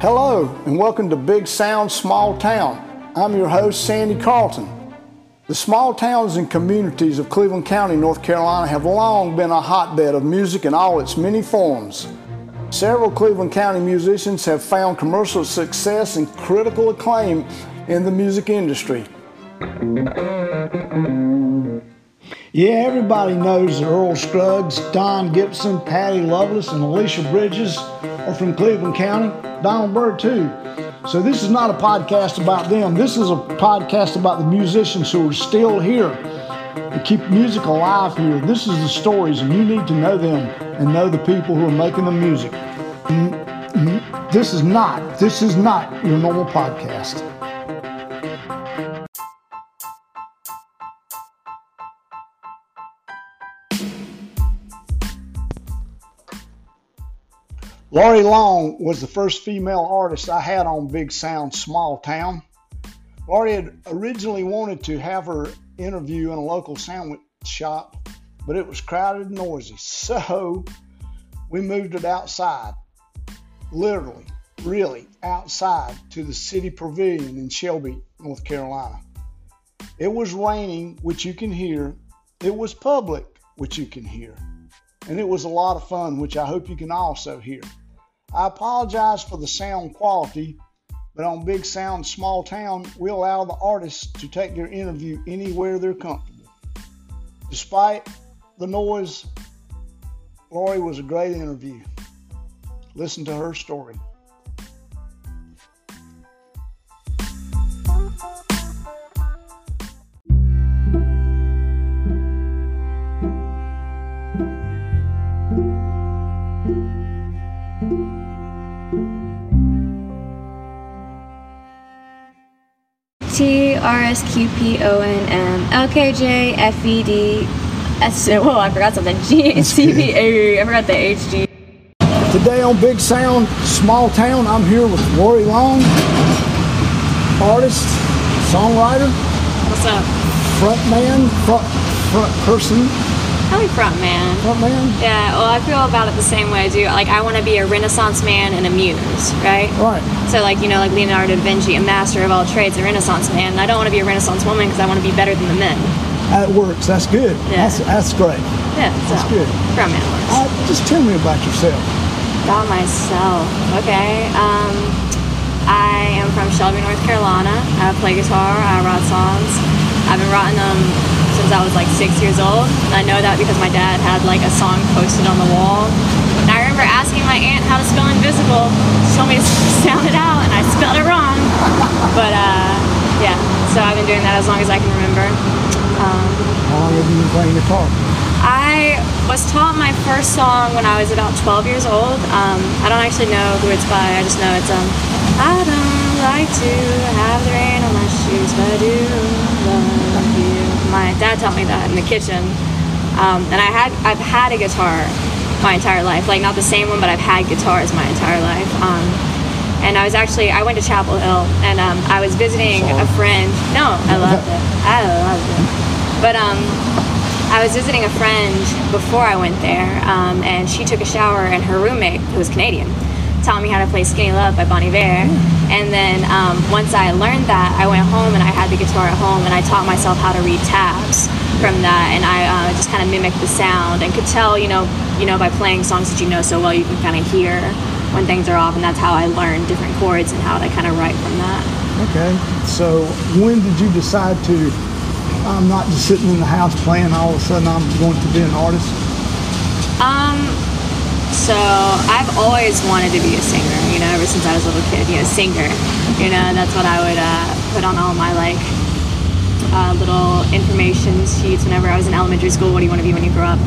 Hello, and welcome to Big Sound Small Town. I'm your host, Sandy Carlton. The small towns and communities of Cleveland County, North Carolina have long been a hotbed of music in all its many forms. Several Cleveland County musicians have found commercial success and critical acclaim in the music industry. Yeah, everybody knows that Earl Scruggs, Don Gibson, Patty Loveless, and Alicia Bridges are from Cleveland County. Donald Byrd, too. So, this is not a podcast about them. This is a podcast about the musicians who are still here and keep music alive here. This is the stories, and you need to know them and know the people who are making the music. Mm-hmm. This is not, this is not your normal podcast. Laurie Long was the first female artist I had on Big Sound Small Town. Laurie had originally wanted to have her interview in a local sandwich shop, but it was crowded and noisy. So we moved it outside, literally, really outside to the City Pavilion in Shelby, North Carolina. It was raining, which you can hear. It was public, which you can hear. And it was a lot of fun, which I hope you can also hear. I apologize for the sound quality, but on Big Sound Small Town, we allow the artists to take their interview anywhere they're comfortable. Despite the noise, Laurie was a great interview. Listen to her story. S Q P O N M L K J F E D S. Whoa, I forgot something. G C V A. I forgot the H G. Today on Big Sound Small Town, I'm here with Laurie Long, artist, songwriter, What's up? frontman, front, front person, Probably front man. frontman. Yeah, well, I feel about it the same way I do. Like, I want to be a Renaissance man and a muse, right? Right. So, like, you know, like Leonardo da Vinci, a master of all trades, a Renaissance man. And I don't want to be a Renaissance woman because I want to be better than the men. That works. That's good. Yeah. That's, that's great. Yeah, so That's good. front man works. Uh, just tell me about yourself. About myself. Okay. Um, I am from Shelby, North Carolina. I play guitar. I write songs. I've been writing them since I was like six years old. I know that because my dad had like a song posted on the wall. And I remember asking my aunt how to spell invisible. She told me to sound it out, and I spelled it wrong. But uh, yeah, so I've been doing that as long as I can remember. Um, How long have you been playing the guitar? I was taught my first song when I was about 12 years old. Um, I don't actually know who it's by. I just know it's um. I don't like to have the rain on my shoes, but I do love. My dad taught me that in the kitchen, um, and I had I've had a guitar my entire life. Like not the same one, but I've had guitars my entire life. Um, and I was actually I went to Chapel Hill, and um, I was visiting a friend. No, I loved it. I loved it. But um, I was visiting a friend before I went there, um, and she took a shower, and her roommate, who was Canadian, taught me how to play Skinny Love by Bon Iver. And then um, once I learned that, I went home and I had the guitar at home, and I taught myself how to read tabs from that, and I uh, just kind of mimicked the sound and could tell, you know, you know, by playing songs that you know so well, you can kind of hear when things are off, and that's how I learned different chords and how to kind of write from that. Okay. So when did you decide to? I'm not just sitting in the house playing. All of a sudden, I'm going to be an artist. Um, so I've always wanted to be a singer, you know, ever since I was a little kid, you know, singer. You know, that's what I would uh, put on all my like uh, little information sheets whenever I was in elementary school. What do you want to be when you grow up?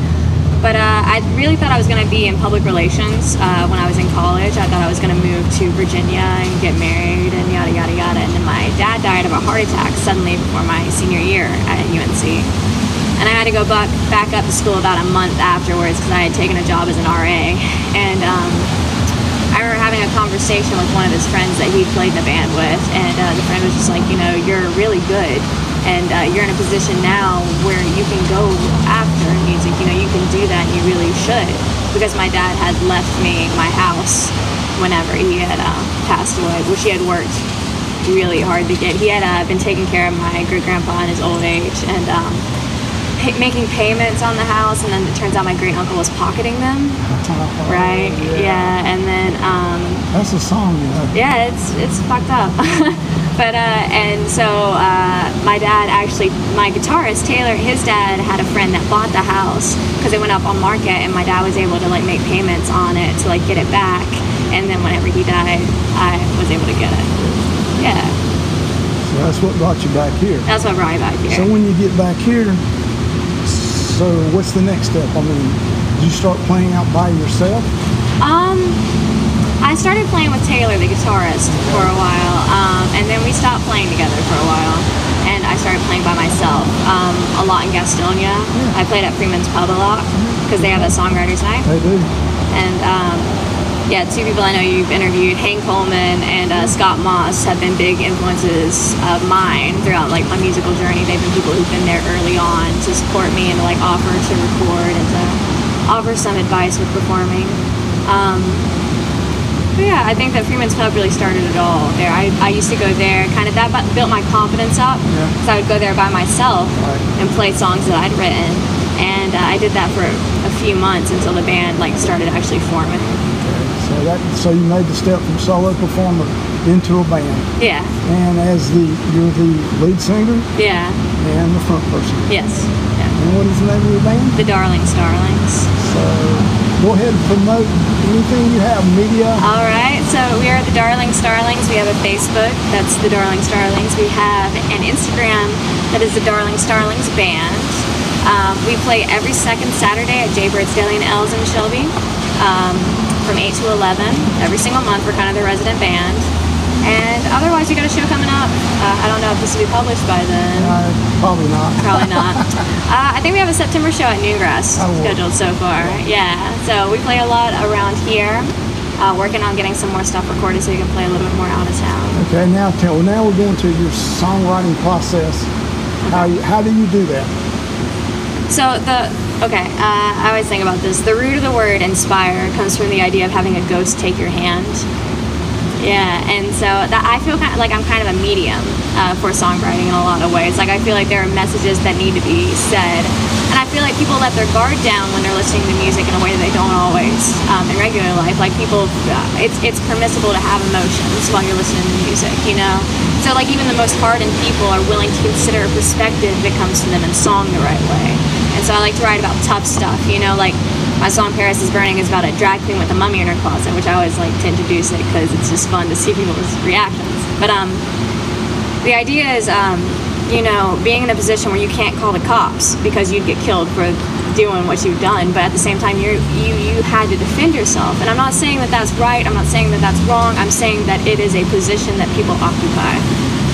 But uh, I really thought I was going to be in public relations uh, when I was in college. I thought I was going to move to Virginia and get married and yada yada yada. And then my dad died of a heart attack suddenly before my senior year at UNC and I had to go back back up to school about a month afterwards because I had taken a job as an RA. And um, I remember having a conversation with one of his friends that he played in the band with, and uh, the friend was just like, you know, you're really good, and uh, you're in a position now where you can go after music. You know, you can do that, and you really should. because my dad had left me my house whenever he had uh, passed away, which he had worked really hard to get. He had uh, been taking care of my great grandpa in his old age and um, pay- making payments on the house, and then it turns out my great uncle was pocketing them. Right? Yeah. And then um, That's a song, you know. yeah, it's it's fucked up. but uh, and so uh, my dad actually, my guitarist Taylor, his dad had a friend that bought the house because it went up on market, and my dad was able to like make payments on it to like get it back. And then whenever he died, I was able to get it. Yeah, So that's what brought you back here. that's what brought me back here. So when you get back here, so what's the next step? I mean, do you start playing out by yourself? Um, I started playing with Taylor, the guitarist, for a while, um, and then we stopped playing together for a while. And I started playing by myself um, a lot in Gastonia. I played at Freeman's Pub a lot because they have a songwriters night. They do. And um, yeah, two people I know you've interviewed, Hank Coleman and uh, Scott Moss, have been big influences of mine throughout like my musical journey. They've been people who've been there early on to support me and to like offer to record and to offer some advice with performing. Um, but yeah, I think that Freeman's Pub really started it all there. I, I used to go there, kind of that bu- built my confidence up Yeah. because I would go there by myself Right. and play songs that I'd written. And uh, I did that for a few months until the band like started actually forming. So that so you made the step from solo performer into a band, Yeah, and as the you're the lead singer yeah, and the front person. yes, yeah. And what is the name of your band? The Darling Starlings. So go ahead and promote anything you have, media. All right, so we are the Darling Starlings. We have a Facebook, that's the Darling Starlings. We have an Instagram, that is the Darling Starlings Band. Um, we play every second Saturday at Jaybirds Deli and L's in Shelby um, from 8 to 11. Every single month, we're kind of the resident band. And otherwise, we got a show coming up. Uh, I don't know if this will be published by then. Uh, probably not. Probably not. uh, I think we have a September show at Newgrass Oh, scheduled so far. Yeah, so we play a lot around here. Uh, working on getting some more stuff recorded so you can play a little bit more out of town. Okay, now tell. Now we're going to your songwriting process. How you, how do you do that? So the okay, uh, I always think about this. The root of the word inspire comes from the idea of having a ghost take your hand. Yeah, and so that I feel kind of like I'm kind of a medium uh, for songwriting in a lot of ways. Like I feel like there are messages that need to be said, and I feel like people let their guard down when they're listening to music in a way that they don't always um, in regular life. Like people, uh, it's it's permissible to have emotions while you're listening to music, you know. So like even the most hardened people are willing to consider a perspective that comes to them in song the right way. I like to write about tough stuff, you know, like my song Paris is Burning is about a drag queen with a mummy in her closet, which I always like to introduce it because it's just fun to see people's reactions. But um, the idea is, um, you know, being in a position where you can't call the cops because you'd get killed for doing what you've done, but at the same time, you you you had to defend yourself. And I'm not saying that that's right. I'm not saying that that's wrong. I'm saying that it is a position that people occupy.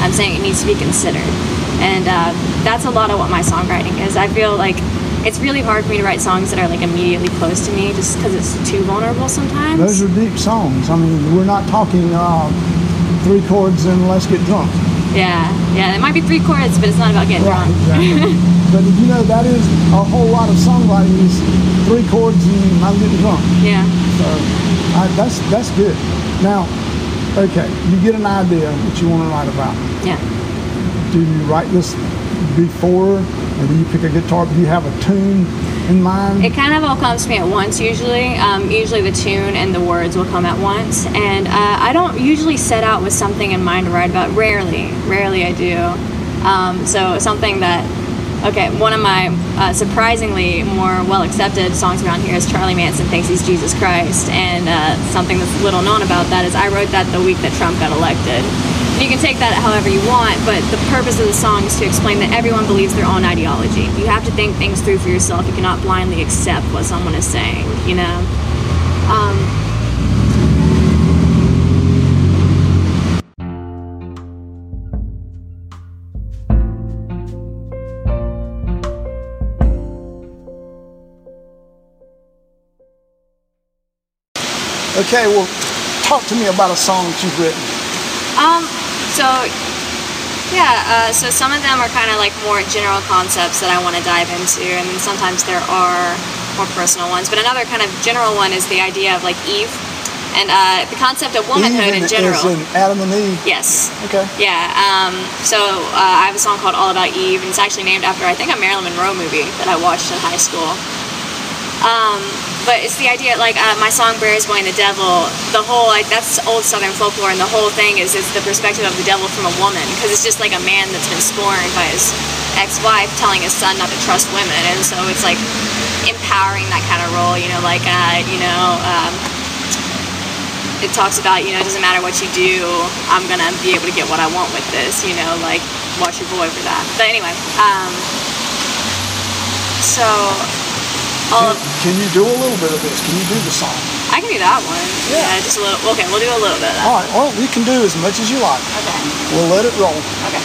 I'm saying it needs to be considered, and uh, that's a lot of what my songwriting is. I feel like it's really hard for me to write songs that are like immediately close to me, just because it's too vulnerable sometimes. Those are deep songs. I mean, we're not talking uh, three chords and let's get drunk. yeah, yeah. It might be three chords, but it's not about getting drunk. exactly. but you know, that is a whole lot of songwriting is three chords and I'm getting drunk. Yeah. So I, that's that's good. Now, okay, you get an idea what you want to write about. Yeah. Do you write this before, do you pick a guitar? Do you have a tune in mind? It kind of all comes to me at once usually. Um, usually the tune and the words will come at once. And uh, I don't usually set out with something in mind to write about. Rarely. Rarely I do. Um, so something that, okay, one of my uh, surprisingly more well accepted songs around here is Charlie Manson Thinks He's Jesus Christ. And uh, something that's little known about that is I wrote that the week that Trump got elected. You can take that however you want, but the purpose of the song is to explain that everyone believes their own ideology. You have to think things through for yourself. You cannot blindly accept what someone is saying, you know? Um, Okay, well, talk to me about a song that you've written. Um, so yeah, uh, so some of them are kind of like more general concepts that I want to dive into, and then sometimes there are more personal ones. But another kind of general one is the idea of like Eve and uh, the concept of womanhood Eve in general. Is in Adam and Eve. yes. Okay. Yeah. Um, so uh, I have a song called All About Eve, and it's actually named after I think a Marilyn Monroe movie that I watched in high school. Um, but it's the idea, like uh, my song "Bears Boy and the Devil." The whole like that's old Southern folklore, and the whole thing is it's the perspective of the devil from a woman, because it's just like a man that's been scorned by his ex-wife, telling his son not to trust women, and so it's like empowering that kind of role. You know, like uh, you know. Um, it talks about you know it doesn't matter what you do i'm gonna be able to get what i want with this you know like watch your boy for that but anyway um so Um, can, of, can you do a little bit of this? Can you do the song? i can do that one Yeah. just a little okay we'll do a little bit of that All right. Well, you can do as much as you like. okay We'll let it roll. okay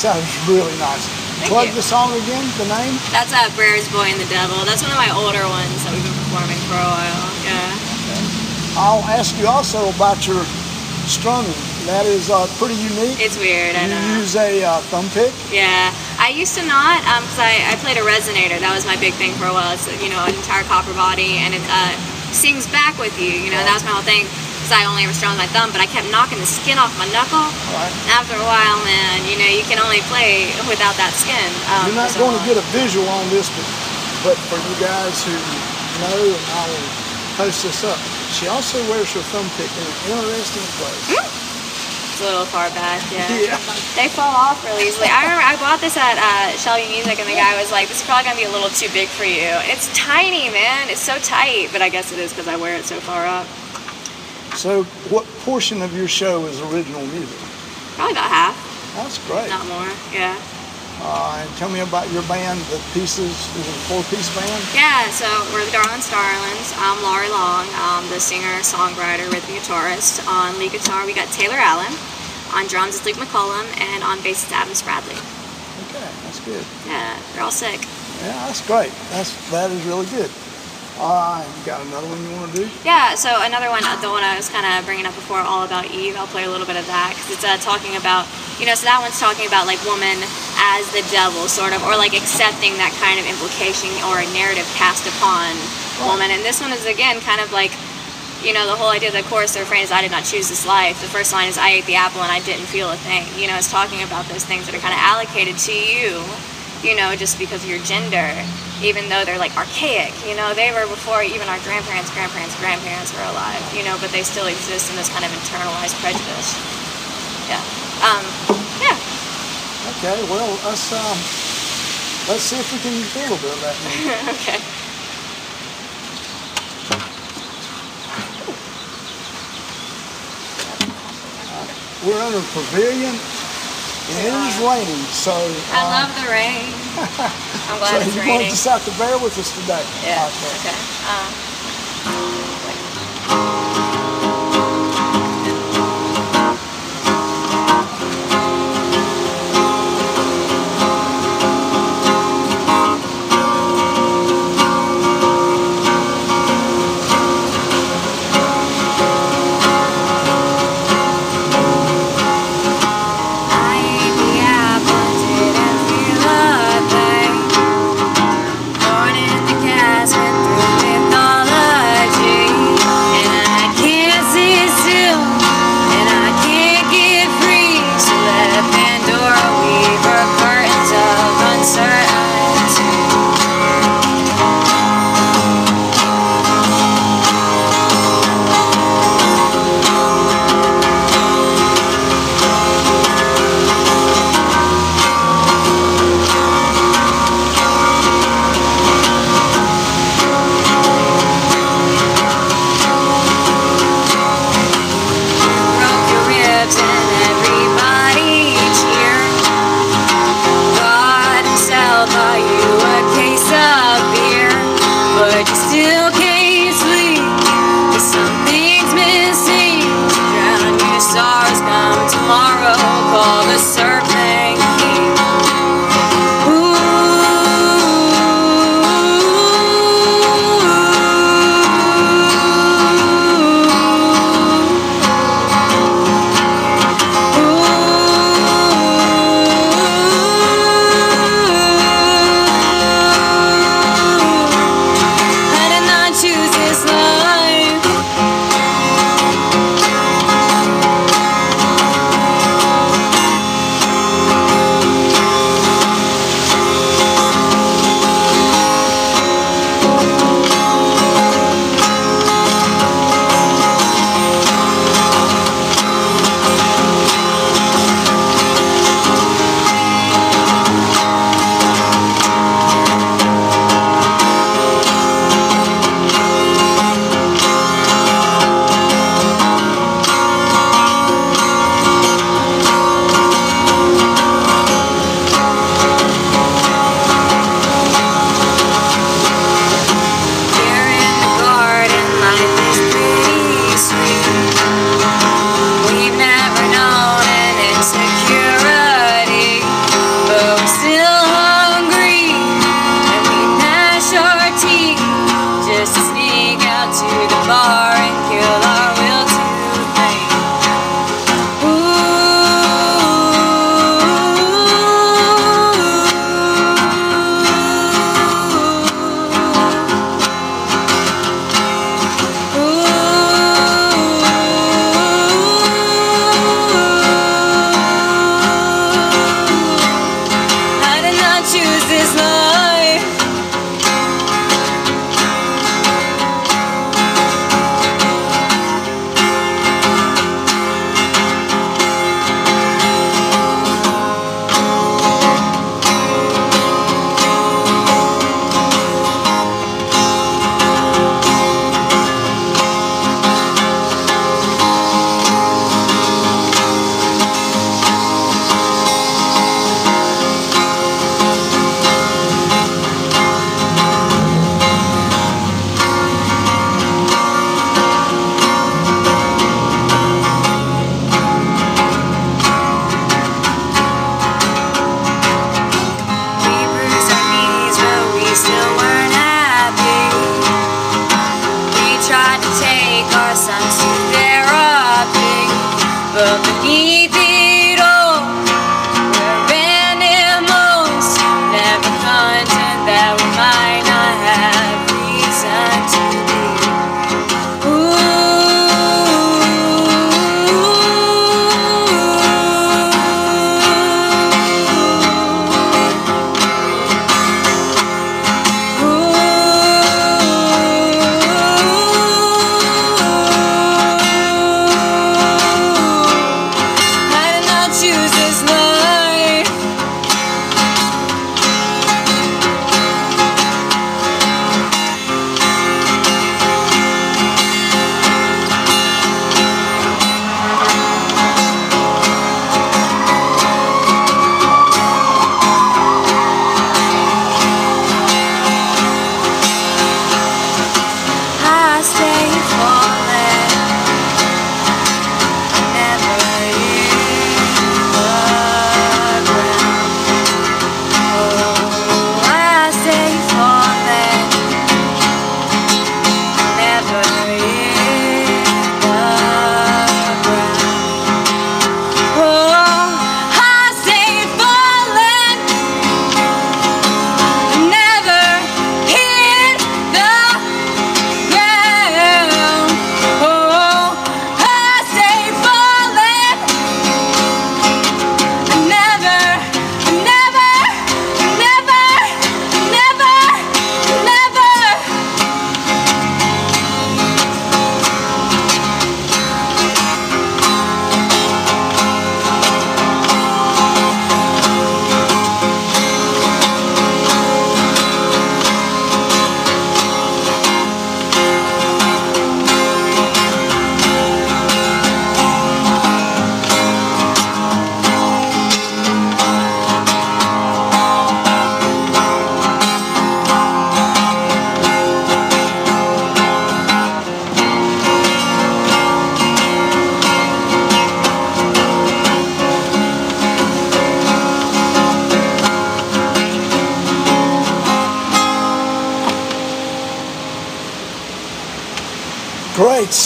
Was really nice. Thank Plug you. the song again. The name. that's uh Bear's Boy and the Devil. That's one of my older ones that we've been performing for a while. Yeah. I'll ask you also about your strumming. That is uh, pretty unique. It's weird, I know. you use a uh, thumb pick. Yeah, I used to not, um, cause I, I played a resonator. That was my big thing for a while. It's you know an entire copper body, and it uh, sings back with you. You know, that was my whole thing. Cause I only ever strummed my thumb, but I kept knocking the skin off my knuckle. Right. After a while, man, you know, you can only play without that skin. Um, You're not going to get a visual on this, but, but for you guys who know, and I will post this up. She also wears her thumb pick in an interesting place. It's a little far back, yeah. Yeah. They fall off really easily. I remember I bought this at uh, Shelby Music, and the guy was like, "This is probably gonna be a little too big for you." It's tiny, man. It's so tight, but I guess it is because I wear it so far up. So, what portion of your show is original music? Probably about half, That's great. not more. Yeah. Uh, and tell me about your band, the Pieces. Is it a four-piece band? Yeah. So we're the Darlin Starlings. I'm Laurie Long, um, the singer, songwriter, rhythm guitarist. On lead guitar, we got Taylor Allen. On drums is Luke McCollum, and on bass is Adam Spradley. Okay, that's good. Yeah, they're all sick. Yeah, that's great. That's that is really good. Uh, you got another one you want to do? Yeah, so another one, the one I was kind of bringing up before, All About Eve, I'll play a little bit of that because it's uh, talking about, you know, so that one's talking about like woman as the devil, sort of, or like accepting that kind of implication or a narrative cast upon woman. And this one is again kind of like, you know, the whole idea of the chorus, the refrain is, I did not choose this life. The first line is, I ate the apple and I didn't feel a thing. You know, it's talking about those things that are kind of allocated to you, you know, just because of your gender, even though they're like archaic. You know, they were before even our grandparents, grandparents, grandparents were alive, you know, but they still exist in this kind of internalized prejudice. Yeah. Um, yeah. Okay. Well, let's um, let's see if we can do a little bit of that. okay. We're under a pavilion, it is raining, so. I uh, love the rain. I'm glad So it's you raining. want just have to bear with us today. Yeah. Okay. Okay. Um,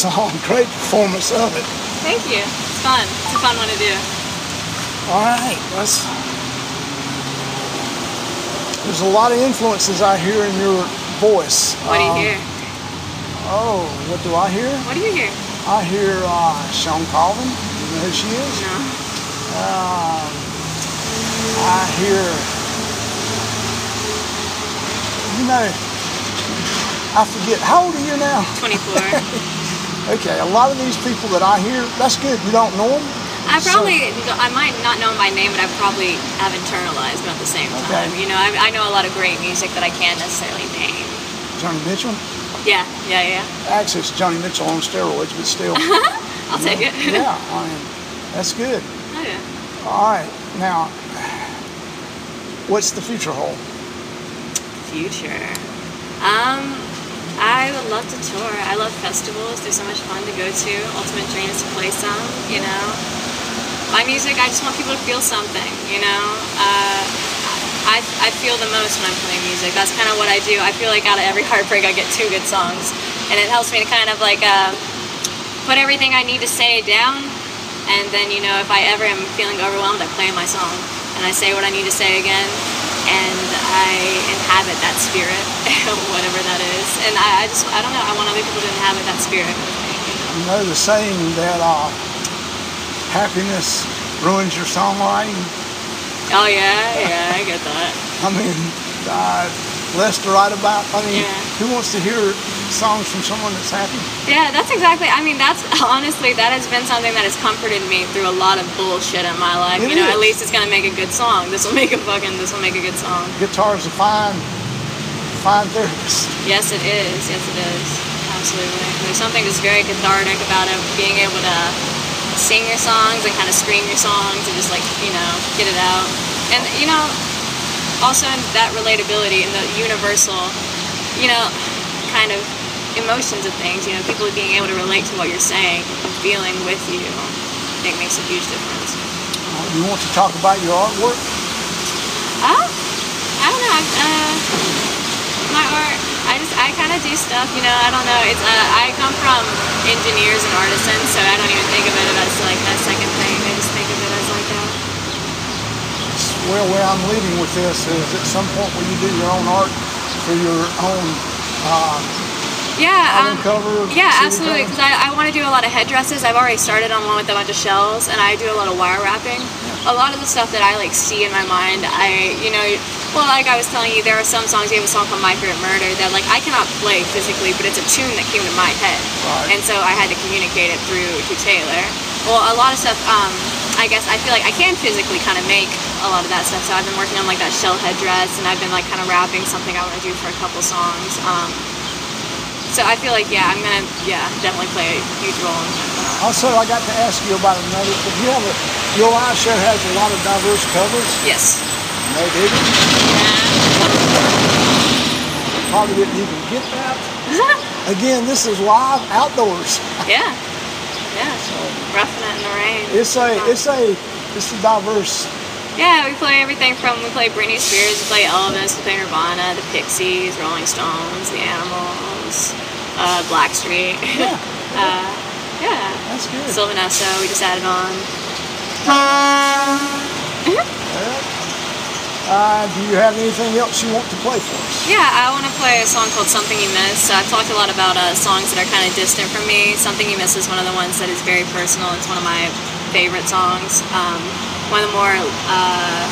Song, great performance of it. Thank you. It's fun. It's a fun one to do. All right, let's. There's a lot of influences I hear in your voice. What do you Um, hear? Oh, what do I hear? What do you hear? I hear uh, Shawn Colvin. You know who she is? No. Um, I hear, you know, I forget, how old are you now? 24. Okay, a lot of these people that I hear, that's good. You don't know them? I So- probably, I might not know 'em by name, but I probably have internalized them at the same time. Okay. You know, I, I know a lot of great music that I can't necessarily name. Joni Mitchell? Yeah, yeah, yeah. Actually, it's Joni Mitchell on steroids, but still. I'll take it. yeah, I mean, that's good. Oh, yeah. All right, now, what's the future hold? Future. Um, I would love to tour. I love festivals. They're so much fun to go to. Ultimate Dream is to play some, you know. My music, I just want people to feel something, you know. Uh, I, I feel the most when I'm playing music. That's kind of what I do. I feel like out of every heartbreak, I get two good songs. And it helps me to kind of like uh, put everything I need to say down. And then, you know, if I ever am feeling overwhelmed, I play my song. And I say what I need to say again. And I inhabit that spirit, whatever that is. And I, I just, I don't know, I want other people to inhabit that spirit you know? The saying that uh, happiness ruins your songwriting? Oh, yeah, yeah, I get that. I mean, uh, less to write about. I mean, Yeah. who wants to hear songs from someone that's happy? Yeah, that's exactly. I mean, that's honestly that has been something that has comforted me through a lot of bullshit in my life. It you know, at least it's gonna make a good song. This will make a fucking. This will make a good song. Guitar's a fine, fine therapist. Yes, it is. Yes, it is. Absolutely. There's something just very cathartic about it, being able to sing your songs and kind of scream your songs and just like you know get it out. And you know, also in that relatability and the universal, you know, kind of emotions of things. You know, people being able to relate to what you're saying, and feeling with you. I think makes a huge difference. Uh, you want to talk about your artwork? Oh, I don't know. I- Uh, my art, I just, I kind of do stuff, you know, I don't know. It's, uh, I come from engineers and artisans, so I don't even think of it as like a second thing. I just think of it as like a, Well, where I'm leading with this is at some point where you do your own art for your own uh, yeah, um, cover. yeah, absolutely. Because I, I want to do a lot of headdresses. I've already started on one with a bunch of shells, and I do a lot of wire wrapping. A lot of the stuff that I like see in my mind, I, you know, well, like I was telling you, there are some songs. You have a song called "My Favorite Murder" that like I cannot play physically, but it's a tune that came to my head, Right. and so I had to communicate it through to Taylor. Well, a lot of stuff. Um, I guess I feel like I can physically kind of make a lot of that stuff. So I've been working on like that shell headdress, and I've been like kind of wrapping something I want to do for a couple songs. Um, so I feel like yeah, I'm gonna yeah definitely play a huge role in that. Also, I got to ask you about another. But you have a your live show has a lot of diverse covers. Yes. No digging. Yeah. Probably didn't even get that. Again, this is live outdoors. yeah. Yeah. So, Roughing it in the rain. It's a it's a it's a diverse. Yeah, we play everything from we play Britney Spears, we play Elvis, we play Nirvana, the Pixies, Rolling Stones, the Animals, uh, Blackstreet. Yeah, uh, yeah. that's good. Sylvan Esso, we just added on. Uh, do you have anything else you want to play for us? Yeah, I want to play a song called Something You Miss. So I've talked a lot about uh, songs that are kind of distant from me. Something You Miss is one of the ones that is very personal. It's one of my favorite songs. Um, one of the more uh,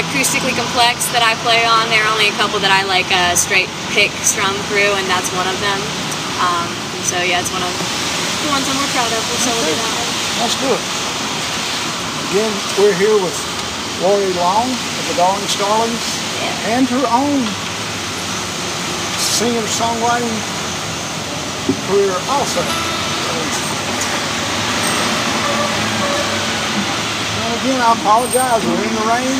acoustically complex that I play on. There are only a couple that I like uh, straight pick strum through, and that's one of them. Um, so yeah, it's one of the ones I'm more proud of. We'll celebrate that one. Let's do it. Again, we're here with Laurie Long of the Darling Starlings Yeah. and her own singer-songwriting career also. Again, I apologize. We're in the rain,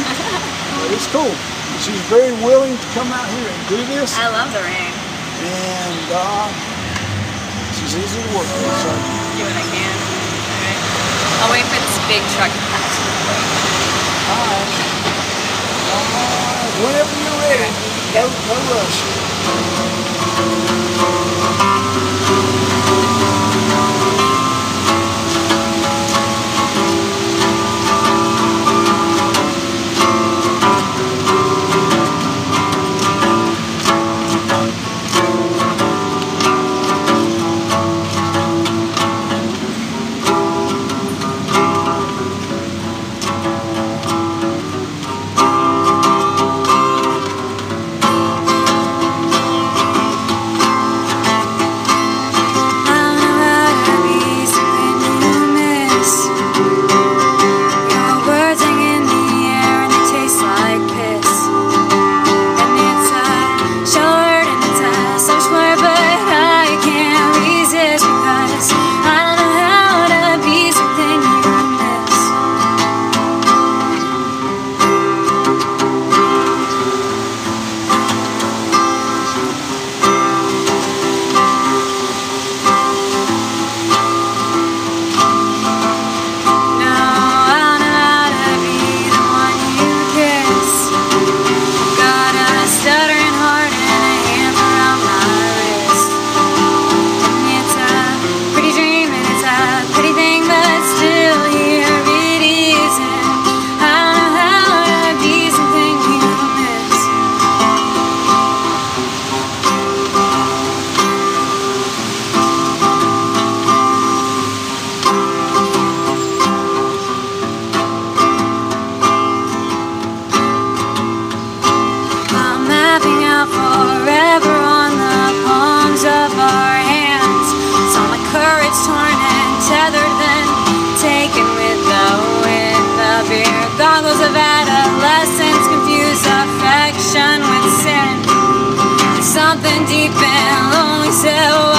but it's cool. She's very willing to come out here and do this, I love the rain. and uh, she's easy to work with. So, Do what I can. All right. I'll wait for this big truck to pass. all right. Right. Whenever you're ready, no, no rush. Lonely.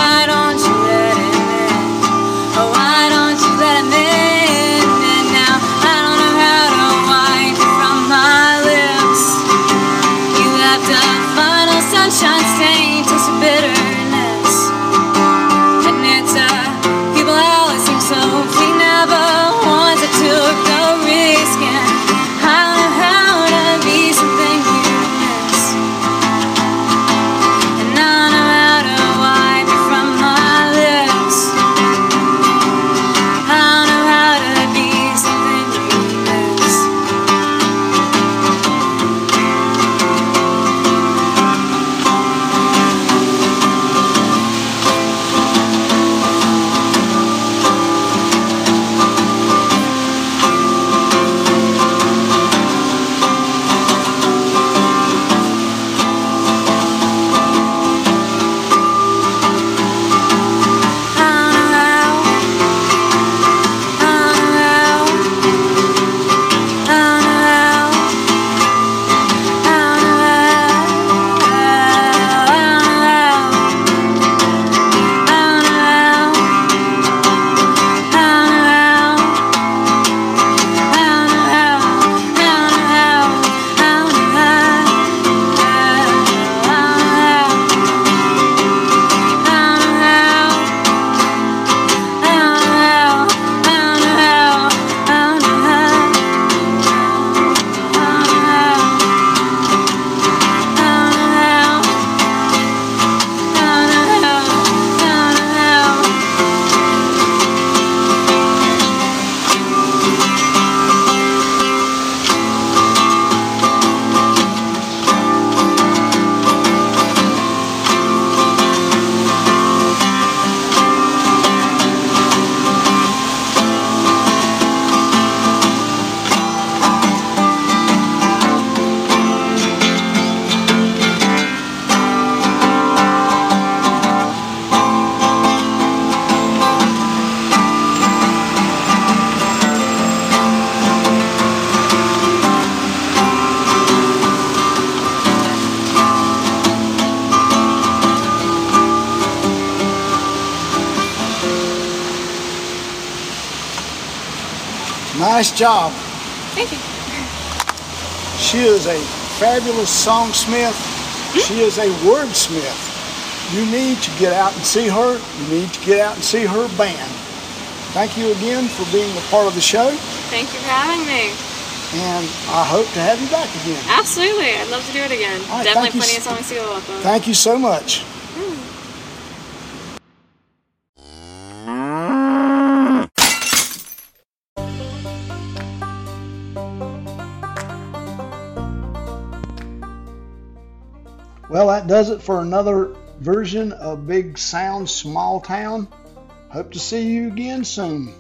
Nice job. Thank you. She is a fabulous songsmith. Hmm? She is a wordsmith. You need to get out and see her. You need to get out and see her band. Thank you again for being a part of the show, Thank you for having me. and I hope to have you back again. Absolutely. I'd love to do it again. Right, Definitely you plenty s- of songs to go off on. Thank you so much. Well, that does it for another version of Big Sound Small Town. Hope to see you again soon.